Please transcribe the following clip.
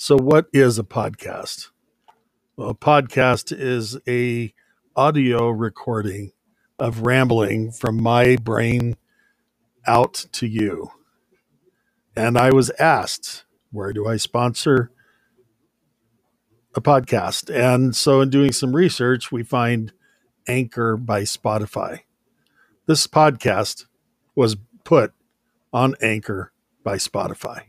So, what is a podcast? Well, a podcast is a audio recording of rambling from my brain out to you. And I was asked, where do I sponsor a podcast? And so, in doing some research, we find Anchor by Spotify. This podcast was put on Anchor by Spotify.